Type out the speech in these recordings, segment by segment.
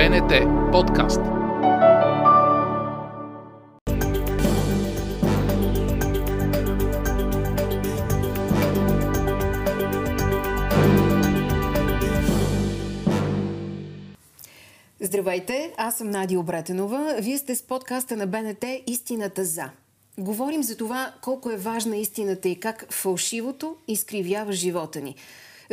БНТ подкаст. Здравейте, аз съм Надя Обретенова. Вие сте с подкаста на БНТ Истината за. Говорим за това колко е важна истината и как фалшивото изкривява живота ни.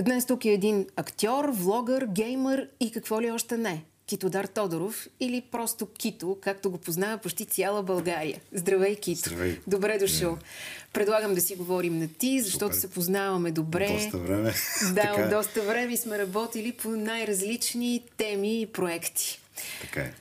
Днес тук е един актьор, влогър, геймър и какво ли още не. Китодар Тодоров или просто Кито, както го познава почти цяла България. Здравей, Кито. Здравей. Добре дошъл. Yeah. Предлагам да си говорим на ти, защото Супер. се познаваме добре. Доста време. Да, Така е. от доста време сме работили по най-различни теми и проекти. Така е.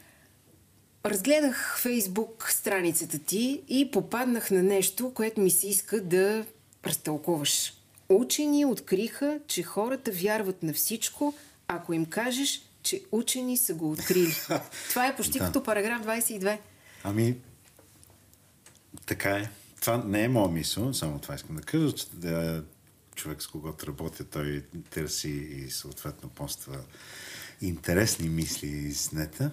Разгледах фейсбук страницата ти и попаднах на нещо, което ми се иска да разтълкуваш. Учени откриха, че хората вярват на всичко, ако им кажеш, че учени са го открили. Това е почти Да. като параграф 22. Ами, така е. Това не е моя мисъл, само това искам да кажа, че да, човек с когото работя, той търси и съответно поства интересни мисли из нета,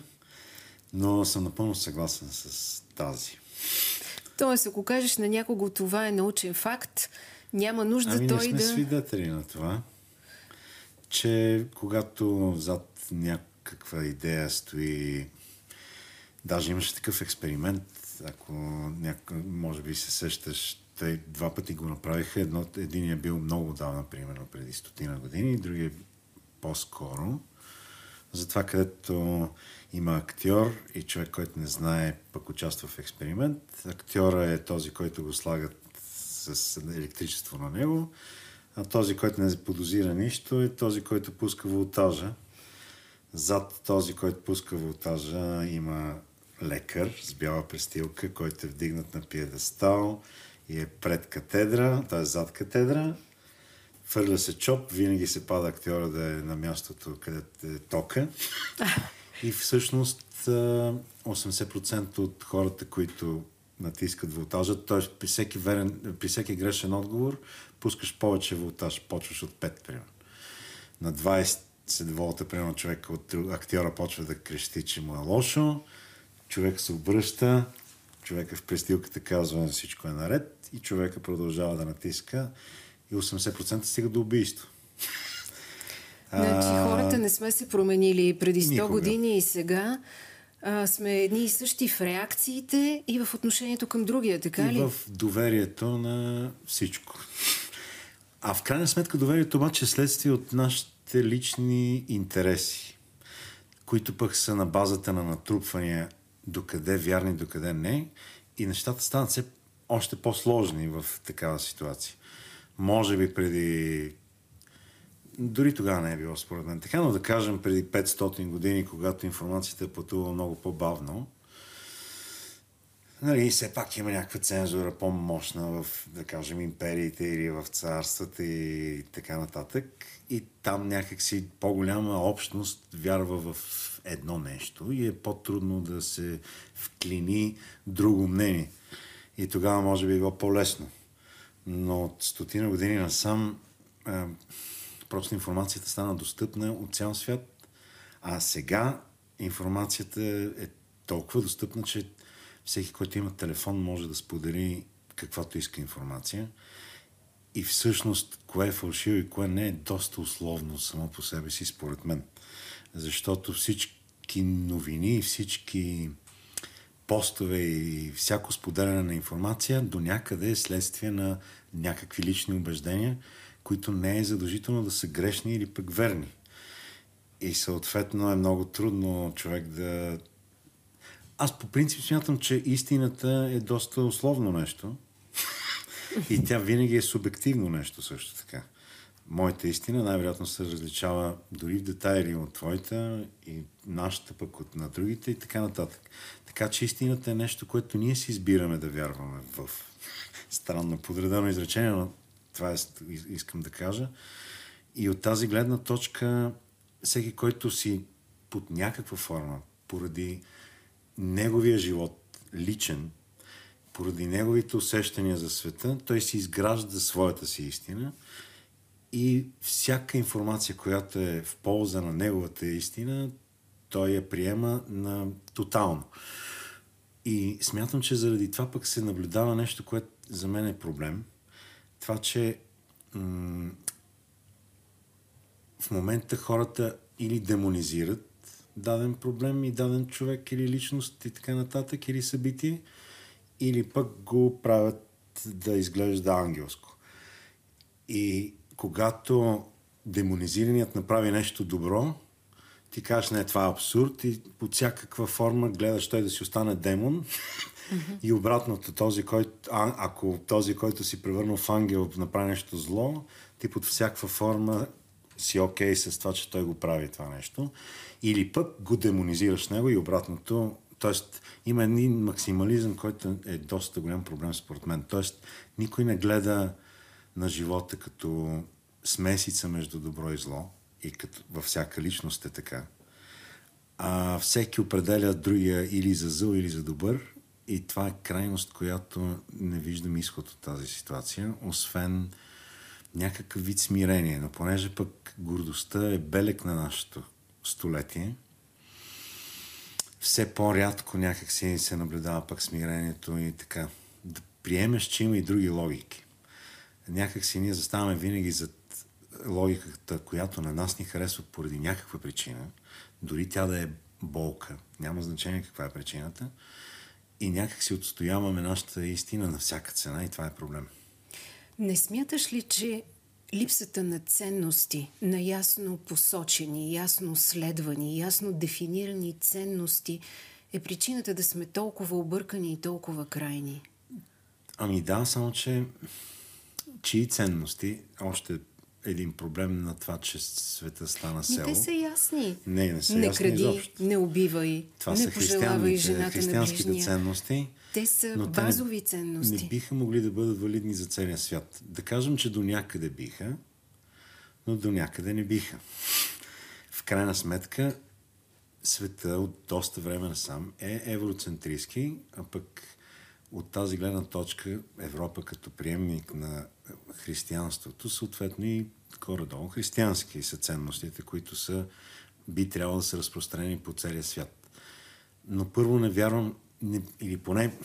но съм напълно съгласен с тази. Тоест, ако кажеш на някого това е научен факт, няма нужда Ами не той сме да... свидетели на това, че когато зад някаква идея стои... Даже имаше такъв експеримент, ако няко... може би се сещаш, те два пъти го направиха. Едно, един е бил много отдавна, примерно преди стотина години, другия по-скоро. Затова, където има актьор и човек, който не знае, пък участва в експеримент. Актьора е този, който го слагат с електричество на него, а този, който не подозира нищо, е този, който пуска волтажа. Зад този, който пуска волтажа, има лекар с бяла престилка, който е вдигнат на пиедестал и е пред катедра, т.е. зад катедра. Фърля се чоп, винаги се пада актьора да е на мястото, където е тока. И всъщност а, 80% от хората, които натискат волтажа, т.е. при при всеки грешен отговор, пускаш повече волтаж, почваш от 5, примерно. На 20 волта, примерно, човек от актьора почва да крещи, че му е лошо, човек се обръща, човека в престилката казва всичко е наред и човека продължава да натиска и 80% стига до убийство. Значи хората не сме се променили преди 100 никога. години и сега а, сме едни и същи в реакциите и в отношението към другия, така и ли? в доверието на всичко. А в крайна сметка доверието обаче е следствие от нашите лични интереси, които пък са на базата на натрупвания докъде вярни, докъде не. И нещата стават все още по-сложни в такава ситуация. Може би преди дори тогава не е било според мен така, но да кажем преди 500 години, когато информацията е пътувала много по-бавно, нали, все пак има някаква цензура по-мощна в, да кажем, империите или в царствата и така нататък. И там някакси по-голяма общност вярва в едно нещо и е по-трудно да се вклини друго мнение. И тогава може би е било по-лесно. Но от стотина години насам а, просто информацията стана достъпна от цял свят. А сега информацията е толкова достъпна, че всеки, който има телефон, може да сподели каквато иска информация. И всъщност, кое е фалшиво и кое не е доста условно само по себе си, според мен. Защото всички новини, всички постове и всяко споделяне на информация до някъде е следствие на някакви лични убеждения, които не е задължително да са грешни или пък верни. И съответно е много трудно човек да... Аз по принцип смятам, че истината е доста условно нещо. И тя винаги е субективно нещо също така. Моята истина най-вероятно се различава дори в детайли от твоята и нашата пък от на другите и така нататък. Така че истината е нещо, което ние си избираме да вярваме в странно подредено изречение, но това е, искам да кажа. И от тази гледна точка всеки, който си под някаква форма, поради неговия живот, личен, поради неговите усещания за света, той си изгражда своята си истина и всяка информация, която е в полза на неговата истина, той я приема на тотално. И смятам, че заради това пък се наблюдава нещо, което за мен е проблем. Това, че м- в момента хората или демонизират даден проблем и даден човек или личност и така нататък, или събитие, или пък го правят да изглежда ангелско. И когато демонизираният направи нещо добро, ти кажеш, не, това е абсурд и под всякаква форма гледаш той да си остане демон mm-hmm. и обратното, този, който, а, ако този, който си превърнал в ангел направи нещо зло, ти под всякаква форма си окей okay с това, че той го прави това нещо. Или пък го демонизираш него и обратното. Тоест, има един максимализъм, който е доста голям проблем според мен. Тоест, никой не гледа на живота като смесица между добро и зло и като във всяка личност е така. А всеки определя другия или за зъл, или за добър и това е крайност, която не виждам изход от тази ситуация, освен някакъв вид смирение. Но понеже пък гордостта е белек на нашето столетие, все по-рядко някак си се наблюдава пък смирението и така. Да приемеш, че има и други логики. Някак си ние заставаме винаги зад логиката, която на нас ни харесва поради някаква причина, дори тя да е болка, няма значение каква е причината, и някак си отстояваме нашата истина на всяка цена и това е проблем. Не смяташ ли, че липсата на ценности, на ясно посочени, ясно следвани, ясно дефинирани ценности е причината да сме толкова объркани и толкова крайни? Ами да, само че чии ценности, още един проблем на това, че света стана село. И те са ясни. Не, не са не ясни кради, изобщо. не убивай, това не са пожелавай жената християнските на ценности. Те са но базови те ценности. Не биха могли да бъдат валидни за целия свят. Да кажем, че до някъде биха, но до някъде не биха. В крайна сметка, света от доста време насам е евроцентристски, а пък от тази гледна точка Европа като приемник на християнството, съответно и горе-долу християнски са ценностите, които са, би трябвало да са разпространени по целия свят. Но първо не вярвам, не, или поне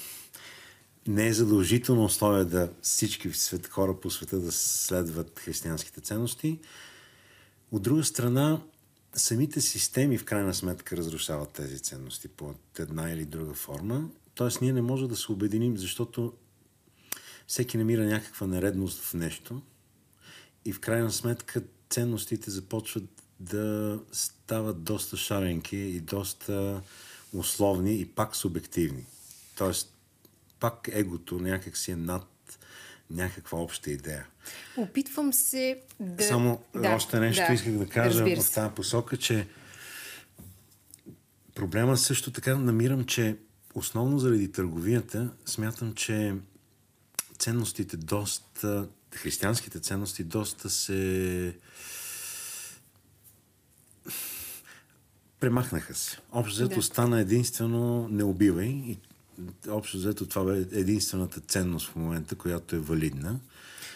не е задължително условие да всички свет, хора по света да следват християнските ценности. От друга страна, самите системи в крайна сметка разрушават тези ценности по една или друга форма. Тоест, ние не можем да се обединим, защото всеки намира някаква нередност в нещо и в крайна сметка ценностите започват да стават доста шаренки и доста условни и пак субективни. Тоест, пак егото някак си е над някаква обща идея. Опитвам се да... Само да, още нещо да, исках да кажа в тази посока, че проблема също така намирам, че основно заради търговията смятам, че ценностите доста, християнските ценности доста се премахнаха се. Общо взето Да. стана единствено не убивай и общо взето това е единствената ценност в момента, която е валидна.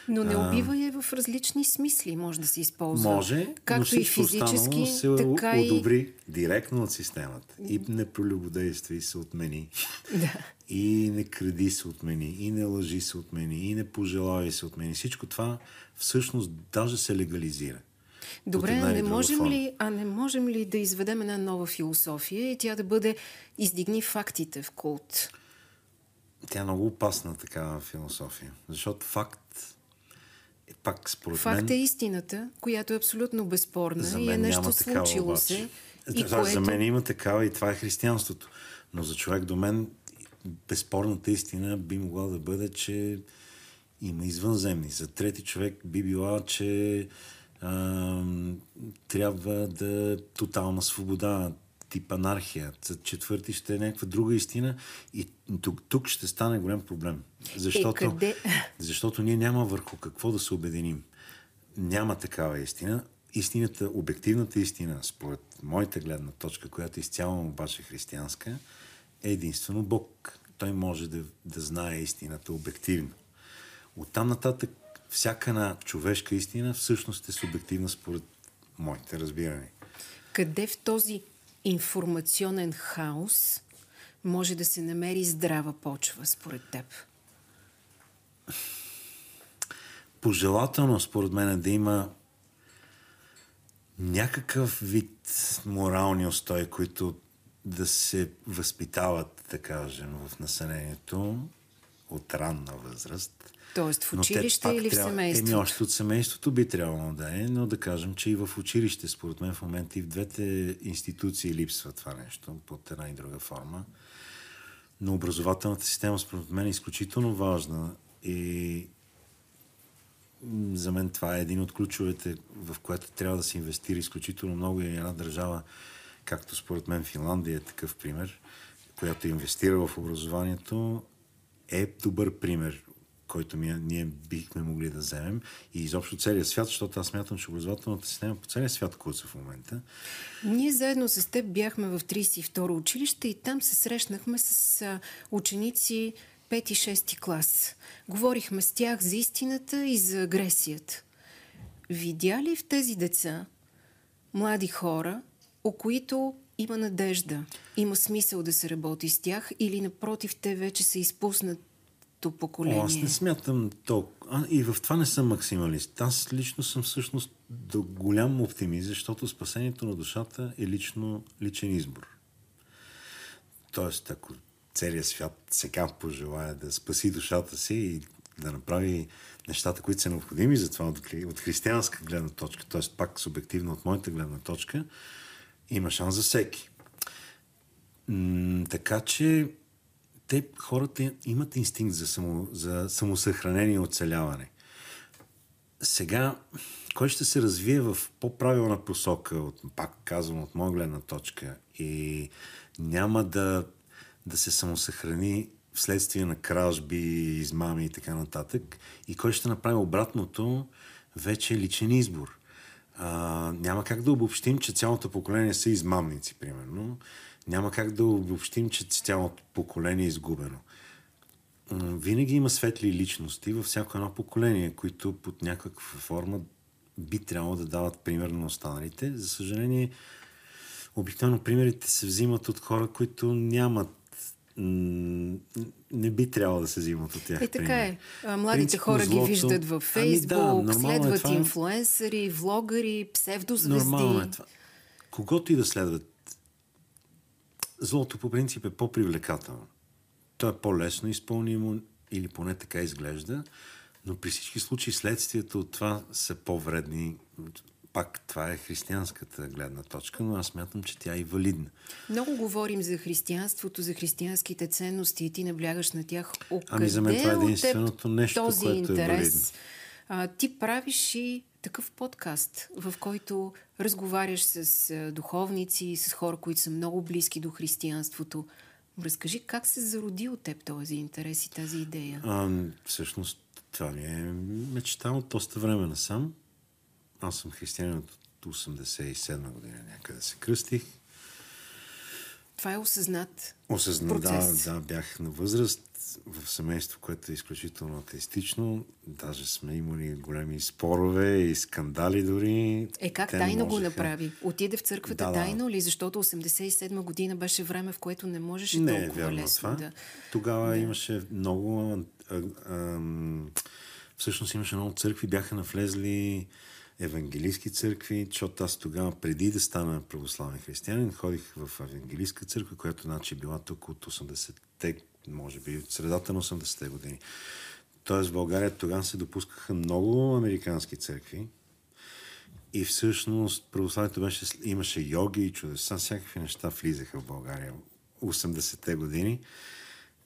Но не убива е в различни смисли, може да се използва. Може, но Както и всичко физически, останало се така и... одобри директно от системата. И непролюбодействие се отмени. Да. И не кради се отмени, и не лъжи се отмени, и не пожелавай се отмени. Всичко това всъщност даже се легализира. Добре, а не, можем ли, а не можем ли да изведем една нова философия и тя да бъде издигни фактите в култ? Тя е много опасна такава философия. Защото факт пак според Факт мен... е истината, която е абсолютно безспорна За и мен е нещо няма такава случило обаче. се. И И това, което... За мен има такава и това е християнството. Но за човек до мен безспорната истина би могла да бъде, че има извънземни. За трети човек би била, че а, трябва да е тотална свобода, тип анархия. За четвърти ще е някаква друга истина и тук, тук ще стане голям проблем. Защото, Е, къде? защото ние няма върху какво да се обединим. Няма такава истина. Истината, обективната истина, според моята гледна точка, която изцяло обаче християнска, е единствено Бог. Той може да, да знае истината обективно. Оттам нататък всяка една човешка истина всъщност е субективна според моите разбирания. Къде в този информационен хаос може да се намери здрава почва, според теб? Пожелателно, според мен, е да има някакъв вид морални устои, които да се възпитават, да кажем, в населението от ранна възраст. Тоест в училище или в семейството? Еми, още от семейството би трябвало да е, но да кажем, че и в училище, според мен, в момента и в двете институции липсва това нещо под една и друга форма. Но образователната система, според мен, е изключително важна и за мен това е един от ключовете, в което трябва да се инвестира изключително много и една държава, както според мен Финландия е такъв пример, която инвестира в образованието, е добър пример, който ми, ние бихме могли да вземем и изобщо целият свят, защото аз смятам, че образователната система по целия свят куца в момента. Ние заедно с теб бяхме в 32-ро училище и там се срещнахме с ученици 5-6 клас. Говорихме с тях за истината и за агресията. Видя ли в тези деца млади хора, о които има надежда, има смисъл да се работи с тях или напротив те вече са изпуснато поколение? О, аз не смятам толкова. И в това не съм максималист. Аз лично съм всъщност до голям оптимист, защото спасението на душата е лично личен избор. Тоест, ако целият свят сега пожелая да спаси душата си и да направи нещата, които са необходими за това от, от християнска гледна точка, т.е. пак субективно от моята гледна точка, има шанс за всеки. М- така че те, хората имат инстинкт за, само, за самосъхранение и оцеляване. Сега, кой ще се развие в по-правилна посока, от, пак казвам, от моя гледна точка и няма да да се самосъхрани вследствие на кражби, измами и така нататък. И кой ще направи обратното, вече е личен избор. А, няма как да обобщим, че цялото поколение са измамници, примерно. Няма как да обобщим, че цялото поколение е изгубено. Винаги има светли личности във всяко едно поколение, които под някаква форма би трябвало да дават пример на останалите. За съжаление, обикновено примерите се взимат от хора, които нямат не би трябвало да се взимат от тях. Е, така е. Младите Принципно хора злото... ги виждат във Фейсбук, ами да, следват е това. инфлуенсъри, влогъри, псевдозвезди. Нормално е това. Когото и да следват, злото по принцип е по-привлекателно. То е по-лесно изпълнимо или поне така изглежда, но при всички случаи следствията от това са по-вредни пак това е християнската гледна точка, но аз смятам, че тя е и валидна. Много говорим за християнството, за християнските ценности и ти наблягаш на тях. О, ами за мен това е единственото нещо, този което интерес? е валидно. А, ти правиш и такъв подкаст, в който разговаряш с духовници, с хора, които са много близки до християнството. Разкажи как се зароди от теб този интерес и тази идея? А, всъщност това ми е мечта от доста време насам. Аз съм християнин от 87 година някъде се кръстих. Това е осъзнат Осъзнат, да, да, бях на възраст в семейство, което е изключително атеистично. Даже сме имали големи спорове и скандали дори. Е, как Те тайно можеха... го направи? Отиде в църквата да, тайно ли? Защото 87 година беше време, в което не можеше не, толкова вярно лесно това. да... Тогава да. имаше много... А, а, всъщност имаше много църкви, бяха навлезли евангелийски църкви, защото аз тогава, преди да стана православен християнин, ходих в евангелийска църква, която значи била тук от 80-те, може би от средата на 80-те години. Тоест в България тогава се допускаха много американски църкви и всъщност православието беше, имаше йоги и чудеса, всякакви неща влизаха в България 80-те години.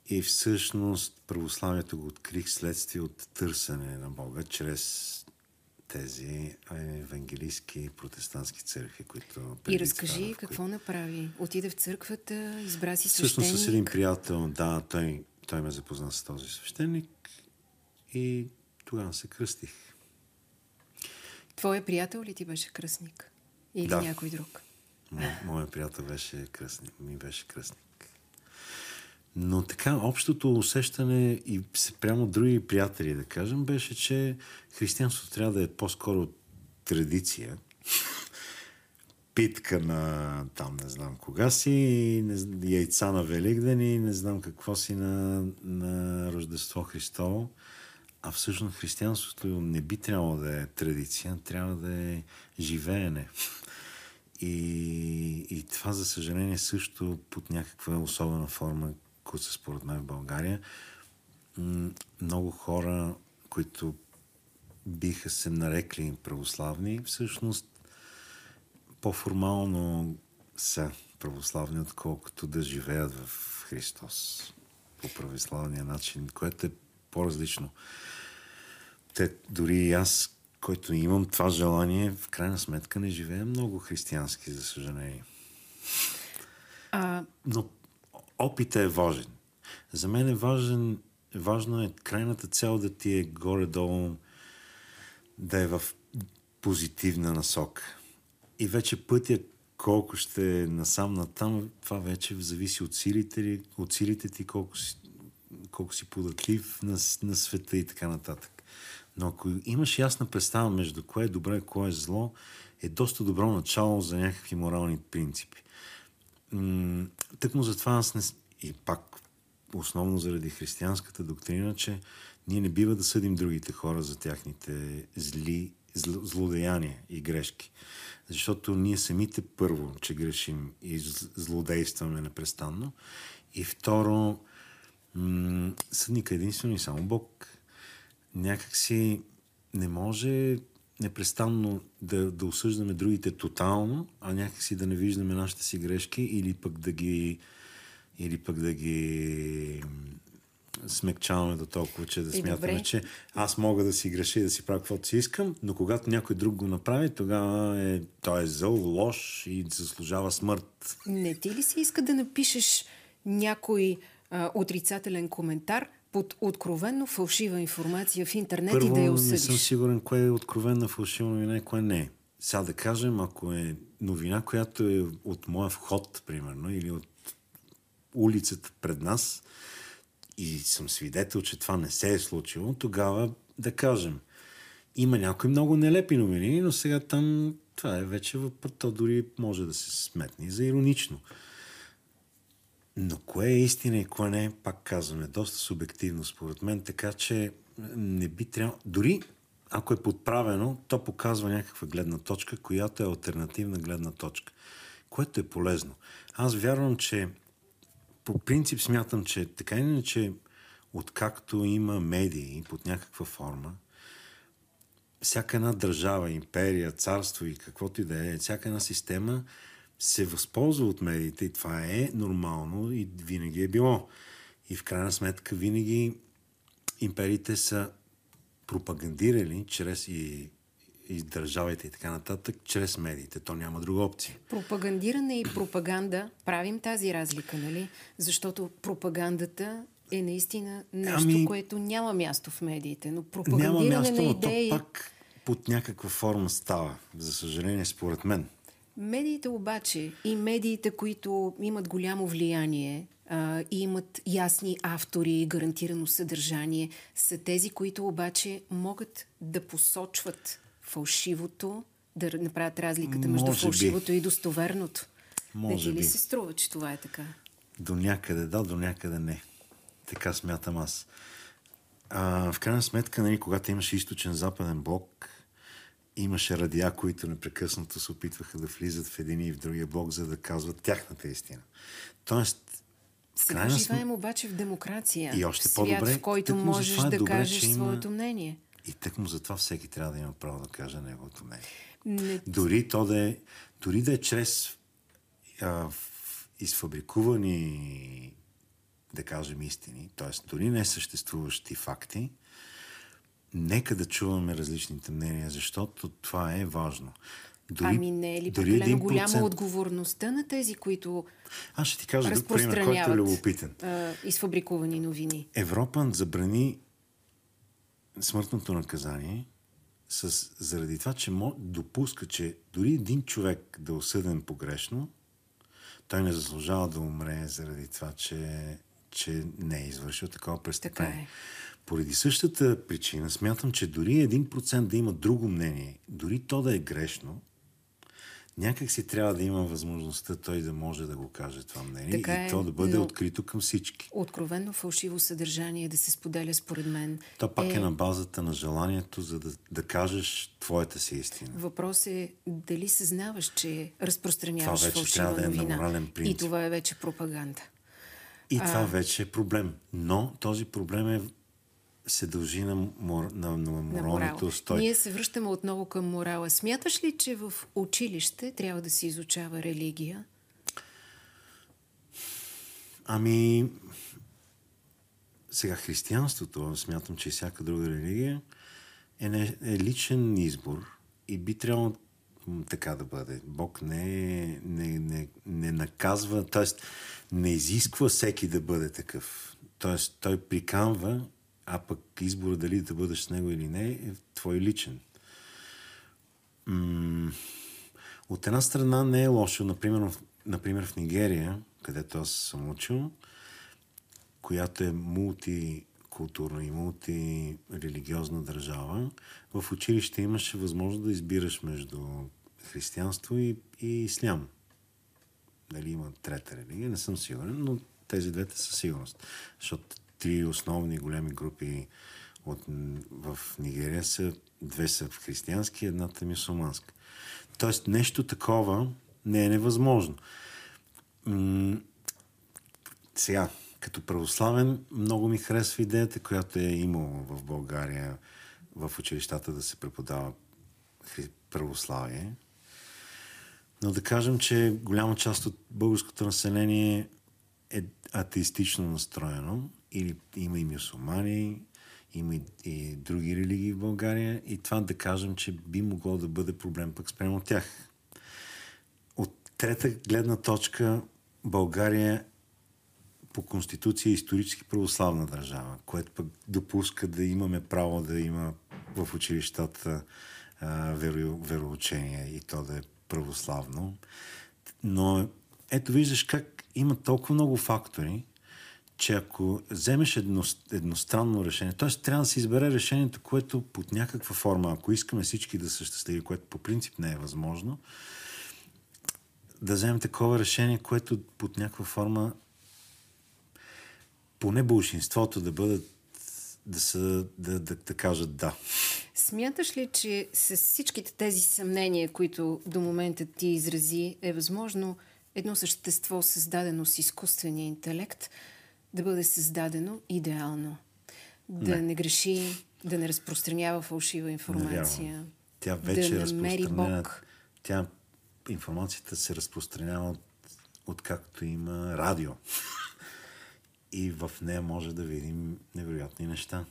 И всъщност православието го открих следствие от търсене на Бога чрез тези евангелийски протестантски църкви, които... И разкажи това, какво които... направи. Отиде в църквата, избра си свещеник. Всъщност с един приятел, да, той, той ме запозна с този свещеник и тогава се кръстих. Твоя приятел ли ти беше кръстник? Или да. някой друг? Моя приятел беше кръстник, ми беше кръстник. Но така, общото усещане и прямо други приятели, да кажем, беше, че християнството трябва да е по-скоро традиция. питка на там не знам кога си, не, яйца на Великден и не знам какво си на, на Рождество Христово. А всъщност християнството не би трябвало да е традиция, трябва да е живеене. И, и това, за съжаление, също под някаква особена форма, които са според мен в България. Много хора, които биха се нарекли православни, всъщност по-формално са православни, отколкото да живеят в Христос по православния начин, което е по-различно. Те, дори и аз, който имам това желание, в крайна сметка не живея много християнски, за съжаление. А... Но опитът е важен. За мен е важен, важно е крайната цел да ти е горе-долу да е в позитивна насока. И вече пътя колко ще е насам натам, това вече зависи от силите, от силите ти, колко си, колко си податлив на, на света и така нататък. Но ако имаш ясна представа между кое е добре и кое е зло, е доста добро начало за някакви морални принципи. Тъкмо затова аз не... И пак основно заради християнската доктрина, че ние не бива да съдим другите хора за тяхните зли, зл, злодеяния и грешки. Защото ние самите първо, че грешим и злодействаме непрестанно. И второ, м- съдника е единствено и само Бог. Някак си не може непрестанно да, да осъждаме другите тотално, а някакси да не виждаме нашите си грешки или пък да ги или пък да ги смекчаваме до толкова, че да смятаме, добре. че аз мога да си греша и да си правя каквото си искам, но когато някой друг го направи, тогава е, той е зъл, лош и заслужава смърт. Не ти ли си иска да напишеш някой а, отрицателен коментар под откровенно фалшива информация в интернет Първо, и да я осъдиш? не съм сигурен кое е откровенно фалшива новина и кое не е. Сега да кажем, ако е новина, която е от моя вход, примерно, или от улицата пред нас, и съм свидетел, че това не се е случило, тогава да кажем, има някои много нелепи новини, но сега там това е вече то дори може да се сметне за иронично. Но кое е истина и кое не, пак казваме, доста субективно според мен, така че не би трябвало... Дори ако е подправено, то показва някаква гледна точка, която е альтернативна гледна точка, което е полезно. Аз вярвам, че по принцип смятам, че така иначе, откакто има медии под някаква форма, всяка една държава, империя, царство и каквото и да е, всяка една система се възползва от медиите и това е нормално и винаги е било. И в крайна сметка винаги империите са пропагандирали чрез и и държавите и така нататък, чрез медиите. То няма друга опция. Пропагандиране и пропаганда, правим тази разлика, нали? Защото пропагандата е наистина нещо, ами, което няма място в медиите. Но пропагандиране няма място, на идеи... но то пак под някаква форма става, за съжаление, според мен. Медиите обаче и медиите, които имат голямо влияние а, и имат ясни автори и гарантирано съдържание, са тези, които обаче могат да посочват фалшивото, да направят разликата между Може фалшивото би. и достоверното. Може не ли би. се струва, че това е така? До някъде да, до някъде не. Така смятам аз. А, в крайна сметка, нали, когато имаше източен-западен блок, имаше радиа, които непрекъснато се опитваха да влизат в един и в другия блок, за да казват тяхната истина. Тоест, крайна живеем обаче в демокрация. И още по-добре, в който можеш е да добре, кажеш има... своето мнение. И тък му затова всеки трябва да има право да каже неговото мнение. Не... Дори то да е, дори да е чрез а, изфабрикувани, да кажем, истини, т.е. дори не съществуващи факти, нека да чуваме различните мнения, защото това е важно. Дори, ами не е ли прекалено голяма отговорността на тези, които Аз ще ти кажа друг пример, който е любопитен. изфабрикувани новини. Европа забрани смъртното наказание с, заради това, че допуска, че дори един човек да е осъден погрешно, той не заслужава да умре заради това, че, че не е извършил такова престъпление. Така е. Поради същата причина смятам, че дори един процент да има друго мнение, дори то да е грешно, някак си трябва да има възможността той да може да го каже това мнение Така и е, то да бъде открито към всички. Откровенно фалшиво съдържание да се споделя според мен. То пак е, на базата на желанието, за да, да кажеш твоята си истина. Въпрос е дали съзнаваш, че разпространяваш Това вече фалшива трябва да е новина. морален принцип. И това е вече пропаганда. И това вече е проблем. Но този проблем е, се дължи на, мор, на, на на морал. моралните устои. Ние се връщаме отново към морала. Смяташ ли, че в училище трябва да се изучава религия? Ами, сега християнството, смятам, че и всяка друга религия е, не, е личен избор и би трябвало така да бъде. Бог не, не, не, не наказва, т.е. не изисква всеки да бъде такъв. Т.е. той приканва, а пък избора дали да бъдеш с него или не е твой личен. От една страна не е лошо, например, в, например в Нигерия, където аз съм учил, която е мултикултурна и мултирелигиозна държава, в училище имаше възможност да избираш между християнство и, и ислям. Дали има трета религия, не съм сигурен, но тези двете със сигурност. Защото три основни големи групи от, в Нигерия са, две са в християнски, едната е мюсулманска. Тоест нещо такова не е невъзможно. М- сега, като православен, много ми харесва идеята, която е имало в България в училищата да се преподава православие. Но да кажем, че голяма част от българското население е атеистично настроено или има и мюсулмани, има и, и други религии в България и това да кажем, че би могло да бъде проблем пък спрямо тях. От трета гледна точка България по конституция е исторически православна държава, което пък допуска да имаме право да има в училищата а, веро, вероучение и то да е православно. Но ето виждаш как има толкова много фактори, че ако вземеш едно, едностранно решение, т.е. трябва да се избере решението, което под някаква форма, ако искаме всички да са щастливи, което по принцип не е възможно, да вземем такова решение, което под някаква форма поне большинството да бъдат да, са, да, да, да кажат да. Смяташ ли, че с всичките тези съмнения, които до момента ти изрази, е възможно едно същество, създадено с изкуствения интелект, да бъде създадено идеално? Да не, не греши, да не разпространява фалшива информация. Невярно. Тя вече да е разпространена. Бог. Тя, информацията се разпространява от, откакто има радио. И в нея може да видим невероятни неща.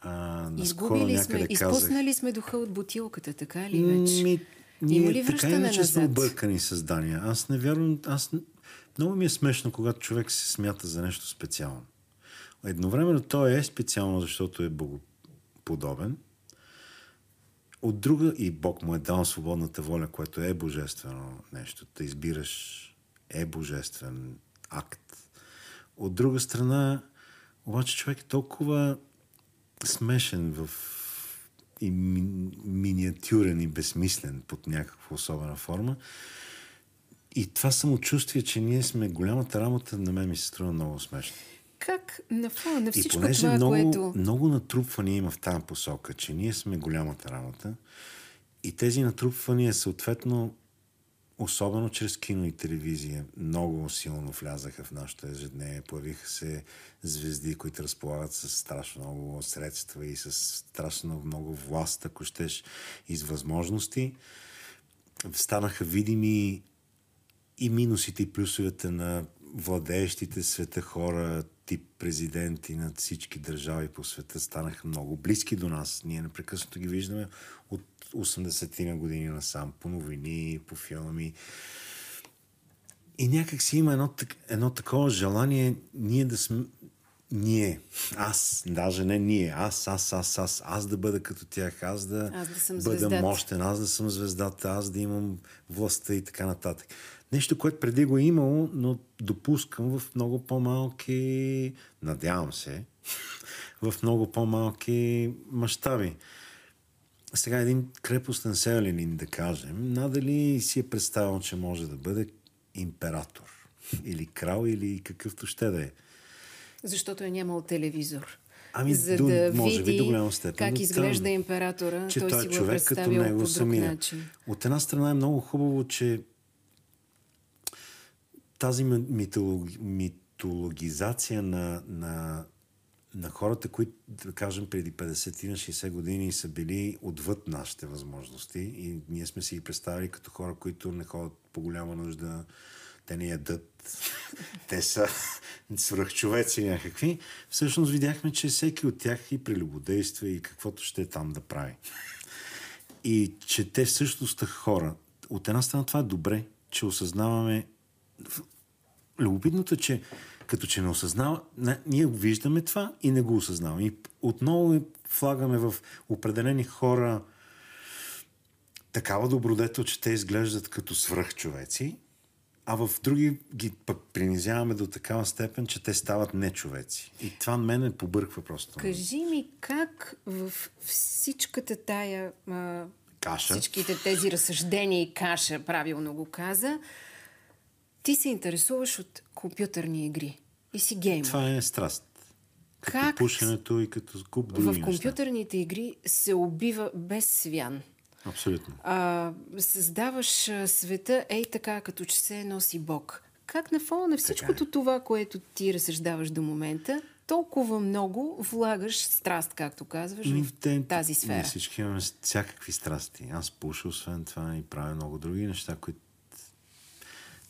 А, Изгубили сме, казах... изпуснали сме духа от бутилката, така ли вече? Ми, ние Има ли така връщане иначе сме назад? объркани създания. Аз не вярвам... Аз... Много ми е смешно, когато човек се смята за нещо специално. Едновременно той е специално, защото е богоподобен. От друга и Бог му е дал свободната воля, което е божествено нещо. Да избираш е божествен акт. От друга страна, обаче човек е толкова смешен в и ми, миниатюрен и безсмислен под някаква особена форма. И това самочувствие, че ние сме голямата работа, на мен ми се струва много смешно. Как на фона на И всичко понеже това, много, което... много натрупвания има в тази посока, че ние сме голямата работа и тези натрупвания съответно, особено чрез кино и телевизия, много силно влязаха в нашето ежедневие. Появиха се звезди, които разполагат с страшно много средства и с страшно много власт, ако щеш, и с възможности. Станаха видими и минусите и плюсовете на владеещите света хора, тип президенти на всички държави по света станаха много близки до нас. Ние непрекъснато ги виждаме от 80-ти на години насам, по новини, по филми. И някак си има едно, едно такова желание ние да сме... Ние, аз, даже не ние, аз, аз, аз, аз, аз да бъда като тях, аз да, Аз да съм бъда звездата. мощен, аз да съм звездата, аз да имам властта и така нататък. Нещо, което преди го е имало, но допускам в много по-малки, надявам се, в много по-малки мащаби. сега един крепостен селянин, да кажем, надали си е представил, че може да бъде император или крал или какъвто ще да е. Защото е нямал телевизор. Ами, за до, да може види би до голяма степен. как изглежда там, императора, че той, той си го е човек като него по друг самия. начин. От една страна е много хубаво, че тази ми- митологи, митологизация на, на, на хората, които, да кажем, преди 50-60 години са били отвъд нашите възможности и ние сме си ги представили като хора, които не ходят по голяма нужда, те не ядат, те са свръхчовеци някакви. Всъщност видяхме, че всеки от тях и прелюбодейства и каквото ще е там да прави. И че те всъщност са хора. От една страна това е добре, че осъзнаваме... Любопитното е, че като че не осъзнава, ние виждаме това и не го осъзнаваме. И отново влагаме в определени хора такава добродетел, че те изглеждат като свръхчовеци, а в други ги пък принизяваме до такава степен, че те стават нечовеци. И това мен ме побърква просто. Кажи ми как в всичката тая... А, Каша. Всичките тези разсъждения и каша, правилно го каза, ти се интересуваш от компютърни игри и си геймер. Това е страст. Като Как пушенето и като куп други В неща. компютърните игри се убива без свян. Абсолютно. А, създаваш света ей така, като че се носи Бог. Как на фона на всичкото това, което ти разсъждаваш до момента, толкова много влагаш страст, както казваш, Ми, в те- тази Ние сфера? всички имаме всякакви страсти. Аз пуша, освен това, и правя много други неща, които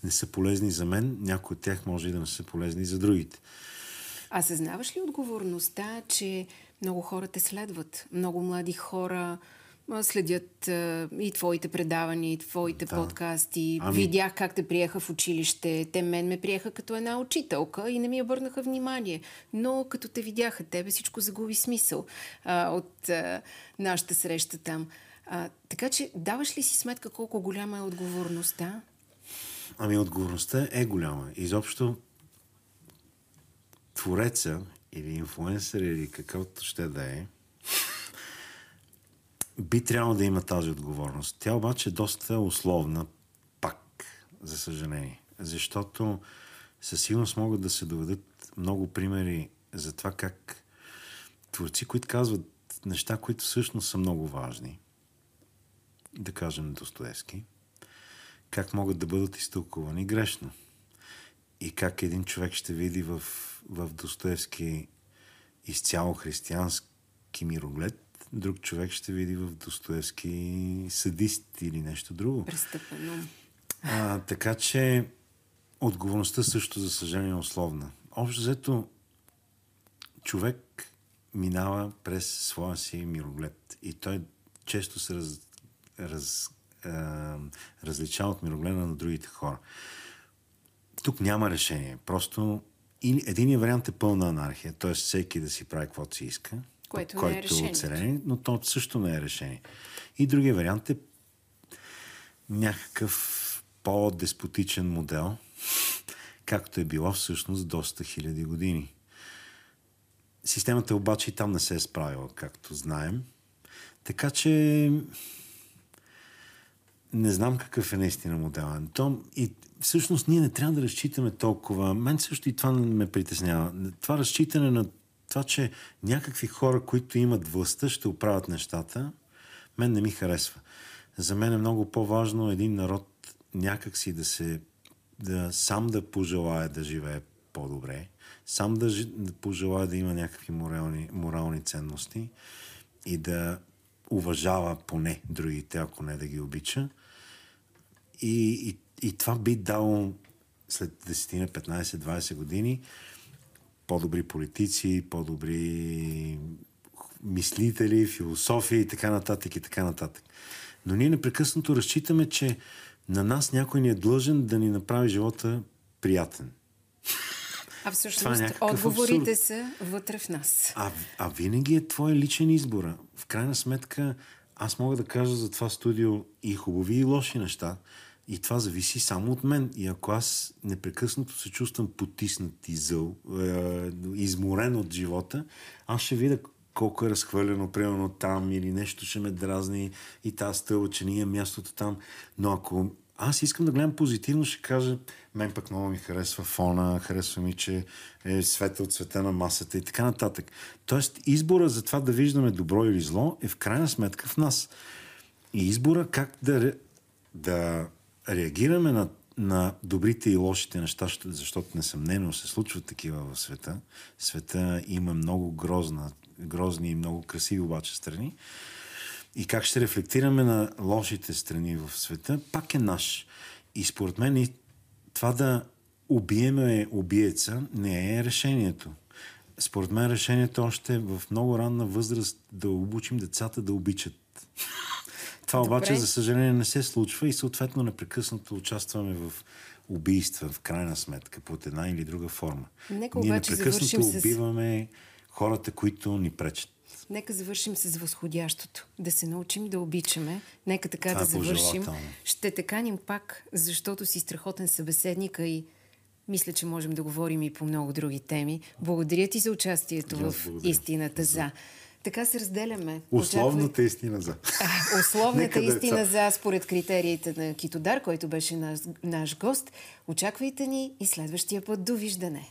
не са полезни за мен. Някои от тях може и да не са полезни за другите. А съзнаваш ли отговорността, че много хора те следват? Много млади хора следят а, и твоите предавания, и твоите Да. подкасти. Ами- Видях как те приеха в училище. Те мен ме приеха като една учителка и не ми обърнаха внимание. Но като те видяха тебе, всичко загуби смисъл а, от а, нашата среща там. А, така че даваш ли си сметка колко голяма е отговорността? Ами отговорността е голяма. Изобщо твореца или инфлуенсър или какъвто ще да е, би трябвало да има тази отговорност. Тя обаче е доста условна пак, за съжаление. Защото със сигурност могат да се доведат много примери за това как творци, които казват неща, които всъщност са много важни, да кажем Достоевски, как могат да бъдат изтълкувани грешно. И как един човек ще види в, в Достоевски изцяло християнски мироглед, друг човек ще види в Достоевски садист или нещо друго. Престъпен ум. А, така че отговорността също, за съжаление, е условна. Общо взето, човек минава през своя си мироглед и той често се раз, раз, а, различава от мирогледа на другите хора. Тук няма решение. Просто или единият вариант е пълна анархия, т.е. всеки да си прави каквото си иска, Което не е който е оцелен, но то също не е решение. И другия вариант е някакъв по-деспотичен модел, както е било всъщност доста хиляди години. Системата обаче и там не се е справила, както знаем. Така че не знам какъв е наистина модела. То, и всъщност ние не трябва да разчитаме толкова. Мен също и това ме притеснява. Това разчитане на това, че някакви хора, които имат властта, ще оправят нещата, мен не ми харесва. За мен е много по-важно един народ някакси да се да сам да пожелая да живее по-добре, сам да, да пожелая да има някакви морални, морални ценности и да уважава поне другите, ако не да ги обича. И, и, и това би дало след 10, 15, 20 години по-добри политици, по-добри мислители, философия и така нататък и така нататък. Но ние непрекъснато разчитаме, че на нас някой ни е длъжен да ни направи живота приятен. А е всъщност някакъв отговорите абсурд. са вътре в нас. А, а винаги е твой личен избор. В крайна сметка, аз мога да кажа за това студио и хубави и лоши неща. И това зависи само от мен. И ако аз непрекъснато се чувствам потиснат и зъл, е, изморен от живота, аз ще видя колко е разхвърлено, примерно там, или нещо ще ме дразни и тази стълба, че ние мястото там. Но ако аз искам да гледам позитивно, ще кажа, мен пък много ми харесва фона, харесва ми, че е света от света на масата и така нататък. Тоест, избора за това да виждаме добро или зло е в крайна сметка в нас. И избора как да, да реагираме на, на добрите и лошите неща, защото несъмнено се случват такива в света. Света има много грозна, грозни и много красиви обаче страни и как ще рефлектираме на лошите страни в света, пак е наш. И според мен това да убиеме убиеца не е решението. Според мен решението още е в много ранна възраст да обучим децата да обичат. Това Добре. обаче, за съжаление, не се случва и съответно непрекъснато участваме в убийства, в крайна сметка, под една или друга форма. Нека Ние непрекъснато убиваме с... хората, които ни пречат. Нека завършим с възходящото. Да се научим да обичаме. Нека така Това да е завършим. Ще те каним пак, защото си страхотен събеседник и мисля, че можем да говорим и по много други теми. Благодаря ти за участието в Истината за. Така се разделяме. Условната Очаквай... истина за. А, условната истина за, според критериите на Китодар, който беше наш, наш гост. Очаквайте ни и следващия път. Довиждане!